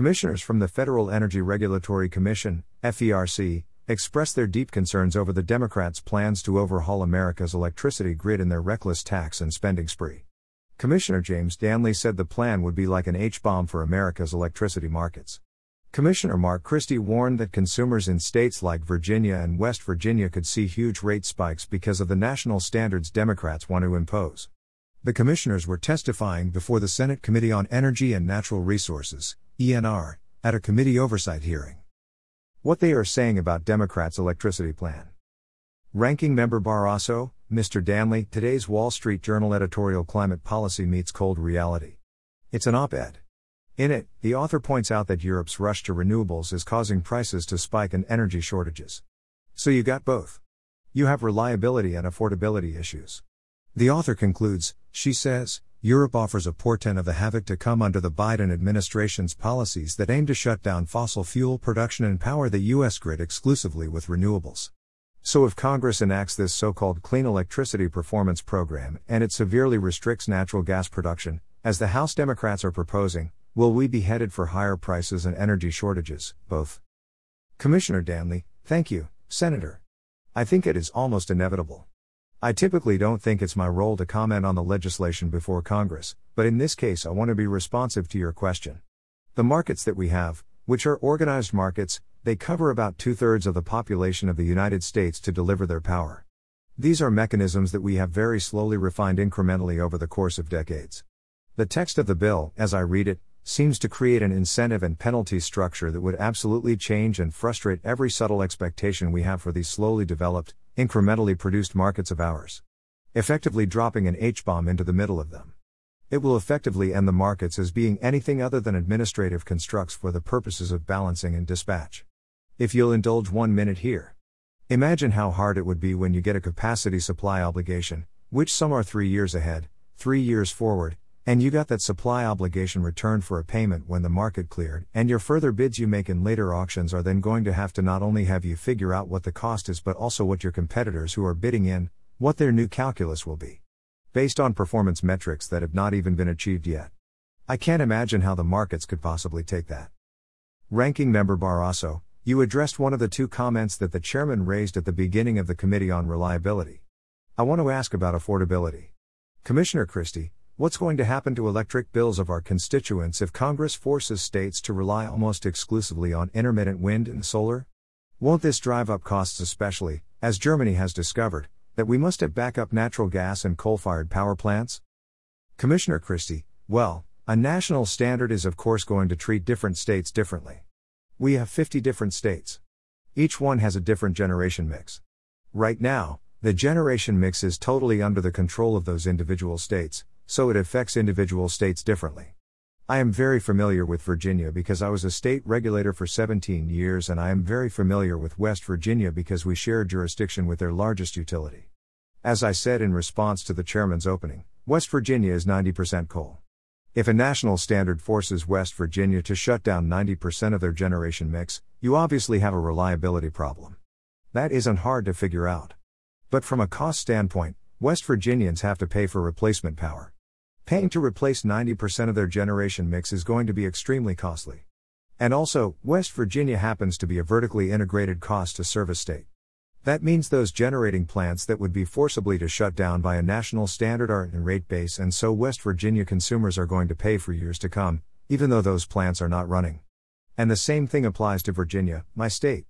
Commissioners from the Federal Energy Regulatory Commission, FERC, expressed their deep concerns over the Democrats' plans to overhaul America's electricity grid in their reckless tax and spending spree. Commissioner James Danly said the plan would be like an H bomb for America's electricity markets. Commissioner Mark Christie warned that consumers in states like Virginia and West Virginia could see huge rate spikes because of the national standards Democrats want to impose. The commissioners were testifying before the Senate Committee on Energy and Natural Resources, ENR, at a committee oversight hearing. What they are saying about Democrats' electricity plan. Ranking Member Barrasso, Mr. Danly, today's Wall Street Journal editorial Climate Policy Meets Cold Reality. It's an op ed. In it, the author points out that Europe's rush to renewables is causing prices to spike and energy shortages. So you got both. You have reliability and affordability issues. The author concludes, she says, Europe offers a portent of the havoc to come under the Biden administration's policies that aim to shut down fossil fuel production and power the U.S. grid exclusively with renewables. So, if Congress enacts this so called Clean Electricity Performance Program and it severely restricts natural gas production, as the House Democrats are proposing, Will we be headed for higher prices and energy shortages, both? Commissioner Danly, thank you, Senator. I think it is almost inevitable. I typically don't think it's my role to comment on the legislation before Congress, but in this case I want to be responsive to your question. The markets that we have, which are organized markets, they cover about two thirds of the population of the United States to deliver their power. These are mechanisms that we have very slowly refined incrementally over the course of decades. The text of the bill, as I read it, seems to create an incentive and penalty structure that would absolutely change and frustrate every subtle expectation we have for these slowly developed, incrementally produced markets of ours. Effectively dropping an H bomb into the middle of them. It will effectively end the markets as being anything other than administrative constructs for the purposes of balancing and dispatch. If you'll indulge one minute here. Imagine how hard it would be when you get a capacity supply obligation, which some are three years ahead, three years forward, and you got that supply obligation returned for a payment when the market cleared, and your further bids you make in later auctions are then going to have to not only have you figure out what the cost is but also what your competitors who are bidding in, what their new calculus will be. Based on performance metrics that have not even been achieved yet. I can't imagine how the markets could possibly take that. Ranking Member Barrasso, you addressed one of the two comments that the chairman raised at the beginning of the Committee on Reliability. I want to ask about affordability. Commissioner Christie, What's going to happen to electric bills of our constituents if Congress forces states to rely almost exclusively on intermittent wind and solar? Won't this drive up costs, especially, as Germany has discovered, that we must have backup natural gas and coal fired power plants? Commissioner Christie, well, a national standard is of course going to treat different states differently. We have 50 different states. Each one has a different generation mix. Right now, the generation mix is totally under the control of those individual states, so it affects individual states differently. I am very familiar with Virginia because I was a state regulator for 17 years, and I am very familiar with West Virginia because we share jurisdiction with their largest utility. As I said in response to the chairman's opening, West Virginia is 90% coal. If a national standard forces West Virginia to shut down 90% of their generation mix, you obviously have a reliability problem. That isn't hard to figure out. But from a cost standpoint, West Virginians have to pay for replacement power. Paying to replace 90% of their generation mix is going to be extremely costly. And also, West Virginia happens to be a vertically integrated cost to service state. That means those generating plants that would be forcibly to shut down by a national standard are in rate base, and so West Virginia consumers are going to pay for years to come, even though those plants are not running. And the same thing applies to Virginia, my state.